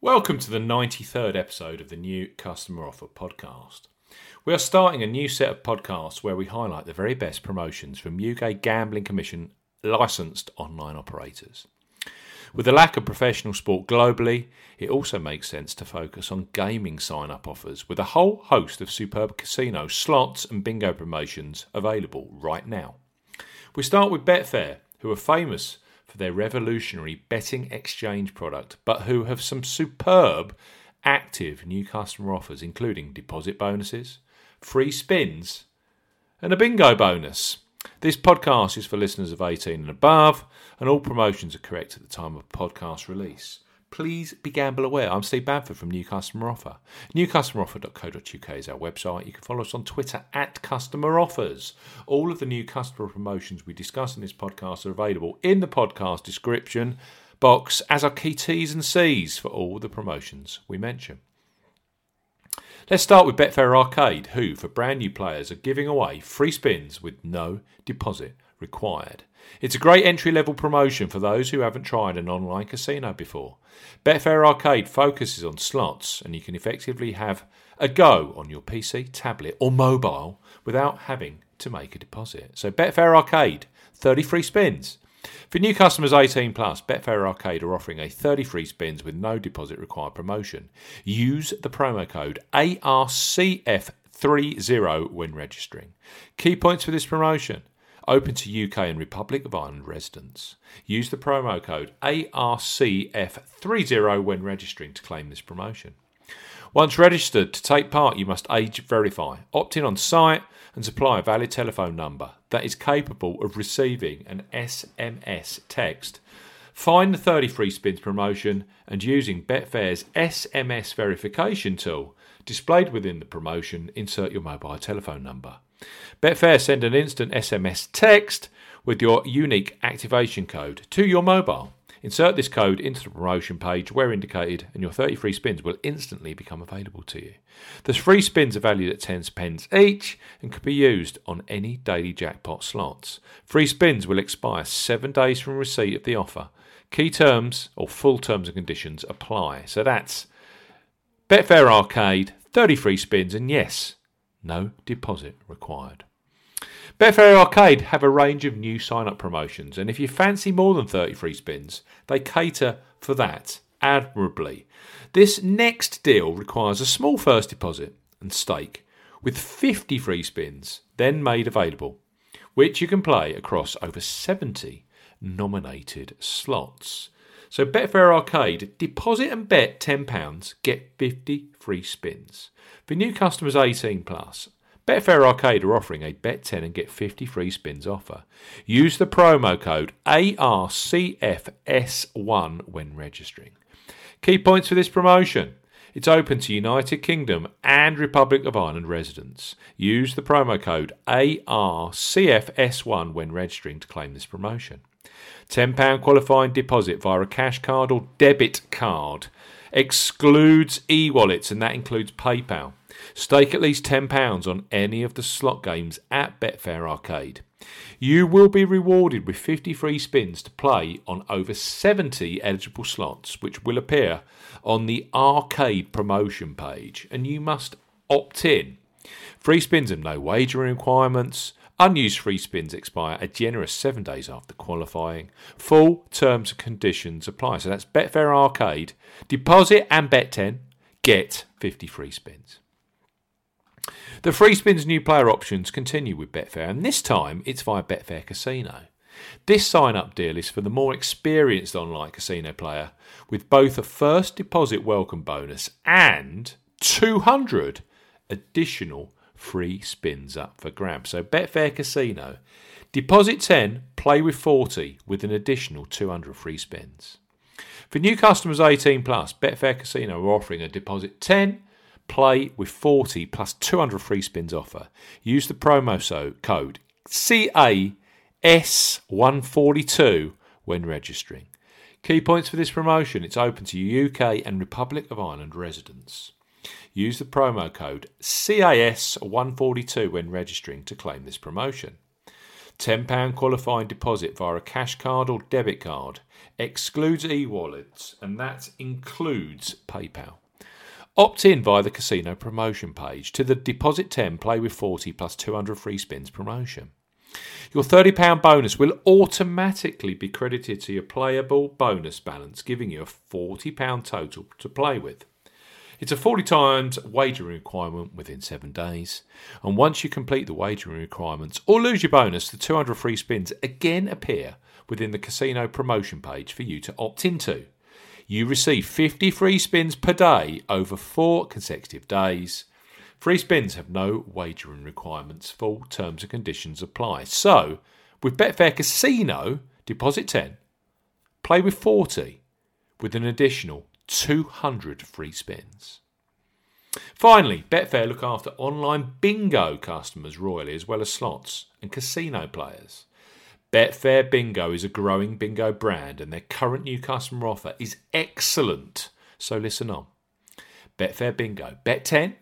Welcome to the 93rd episode of the new Customer Offer podcast. We are starting a new set of podcasts where we highlight the very best promotions from UK Gambling Commission licensed online operators. With the lack of professional sport globally, it also makes sense to focus on gaming sign up offers with a whole host of superb casino, slots, and bingo promotions available right now. We start with Betfair, who are famous for their revolutionary betting exchange product, but who have some superb active new customer offers, including deposit bonuses, free spins, and a bingo bonus. This podcast is for listeners of 18 and above, and all promotions are correct at the time of podcast release. Please be gamble aware. I'm Steve Bamford from New Customer Offer. NewCustomeroffer.co.uk is our website. You can follow us on Twitter at Customer Offers. All of the new customer promotions we discuss in this podcast are available in the podcast description box as are key T's and C's for all the promotions we mention. Let's start with Betfair Arcade, who, for brand new players, are giving away free spins with no deposit required. It's a great entry level promotion for those who haven't tried an online casino before. Betfair Arcade focuses on slots, and you can effectively have a go on your PC, tablet, or mobile without having to make a deposit. So, Betfair Arcade, 30 free spins. For new customers 18 plus, Betfair Arcade are offering a 30 free spins with no deposit required promotion. Use the promo code ARCF30 when registering. Key points for this promotion open to UK and Republic of Ireland residents. Use the promo code ARCF30 when registering to claim this promotion. Once registered to take part, you must age verify, opt in on site, and supply a valid telephone number that is capable of receiving an SMS text. Find the 30 free spins promotion and using Betfair's SMS verification tool displayed within the promotion, insert your mobile telephone number. Betfair send an instant SMS text with your unique activation code to your mobile. Insert this code into the promotion page where indicated, and your 30 free spins will instantly become available to you. The free spins are valued at 10 pence each and can be used on any daily jackpot slots. Free spins will expire seven days from receipt of the offer. Key terms or full terms and conditions apply. So that's Betfair Arcade, 30 free spins, and yes, no deposit required. Betfair Arcade have a range of new sign up promotions, and if you fancy more than 30 free spins, they cater for that admirably. This next deal requires a small first deposit and stake with 50 free spins then made available, which you can play across over 70 nominated slots. So Betfair Arcade, deposit and bet £10, get 50 free spins. For new customers 18 plus, Betfair Arcade are offering a bet 10 and get 50 free spins offer. Use the promo code ARCFS1 when registering. Key points for this promotion. It's open to United Kingdom and Republic of Ireland residents. Use the promo code ARCFS1 when registering to claim this promotion. £10 qualifying deposit via a cash card or debit card excludes e wallets, and that includes PayPal. Stake at least £10 on any of the slot games at Betfair Arcade. You will be rewarded with 50 free spins to play on over 70 eligible slots, which will appear on the arcade promotion page, and you must opt in. Free spins have no wagering requirements. Unused free spins expire a generous seven days after qualifying. Full terms and conditions apply. So that's Betfair Arcade. Deposit and bet 10. Get 50 free spins. The free spins new player options continue with Betfair, and this time it's via Betfair Casino. This sign up deal is for the more experienced online casino player with both a first deposit welcome bonus and 200 additional free spins up for grabs. So Betfair Casino, deposit 10, play with 40 with an additional 200 free spins. For new customers 18 plus, Betfair Casino are offering a deposit 10, play with 40 plus 200 free spins offer. Use the promo code CAS142 when registering. Key points for this promotion it's open to UK and Republic of Ireland residents. Use the promo code CAS142 when registering to claim this promotion. £10 qualifying deposit via a cash card or debit card excludes e wallets, and that includes PayPal. Opt in via the casino promotion page to the Deposit 10 Play with 40 plus 200 free spins promotion. Your £30 bonus will automatically be credited to your playable bonus balance, giving you a £40 total to play with. It's a 40 times wagering requirement within seven days. And once you complete the wagering requirements or lose your bonus, the 200 free spins again appear within the casino promotion page for you to opt into. You receive 50 free spins per day over four consecutive days. Free spins have no wagering requirements. Full terms and conditions apply. So, with Betfair Casino, deposit 10, play with 40 with an additional 200 free spins. Finally, Betfair look after online bingo customers royally as well as slots and casino players. Betfair Bingo is a growing bingo brand and their current new customer offer is excellent. So listen on. Betfair Bingo. Bet 10,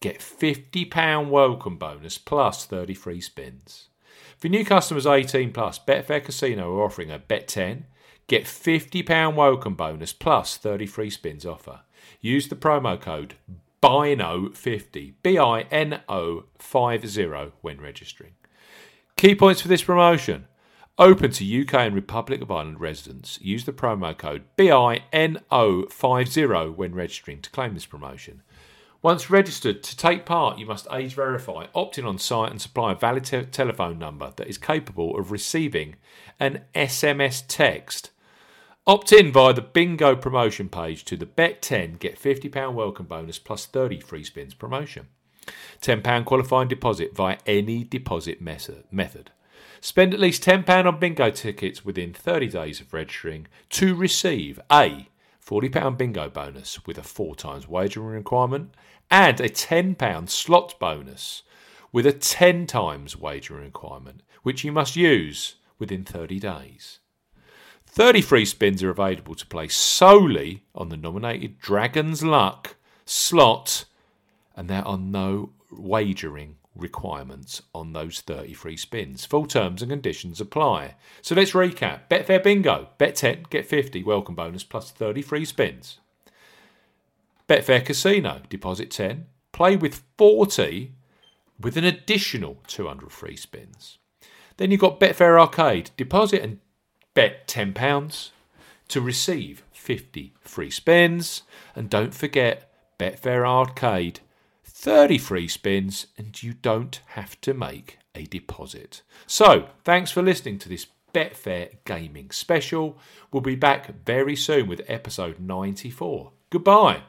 get £50 welcome bonus plus 30 free spins. For new customers 18 plus, Betfair Casino are offering a Bet 10, Get £50 welcome bonus plus 30 free spins offer. Use the promo code BINO50, B I N O 50 when registering. Key points for this promotion. Open to UK and Republic of Ireland residents. Use the promo code BINO50 when registering to claim this promotion. Once registered to take part, you must age verify, opt in on site, and supply a valid te- telephone number that is capable of receiving an SMS text Opt in via the bingo promotion page to the Bet 10, get £50 welcome bonus plus 30 free spins promotion. £10 qualifying deposit via any deposit method. Spend at least £10 on bingo tickets within 30 days of registering to receive a £40 bingo bonus with a four times wagering requirement and a £10 slot bonus with a 10 times wagering requirement, which you must use within 30 days. 30 free spins are available to play solely on the nominated Dragon's Luck slot, and there are no wagering requirements on those 30 free spins. Full terms and conditions apply. So let's recap. Betfair Bingo. Bet 10, get 50, welcome bonus plus 30 free spins. Betfair Casino. Deposit 10, play with 40 with an additional 200 free spins. Then you've got Betfair Arcade. Deposit and Bet £10 to receive 50 free spins. And don't forget Betfair Arcade 30 free spins, and you don't have to make a deposit. So, thanks for listening to this Betfair Gaming special. We'll be back very soon with episode 94. Goodbye.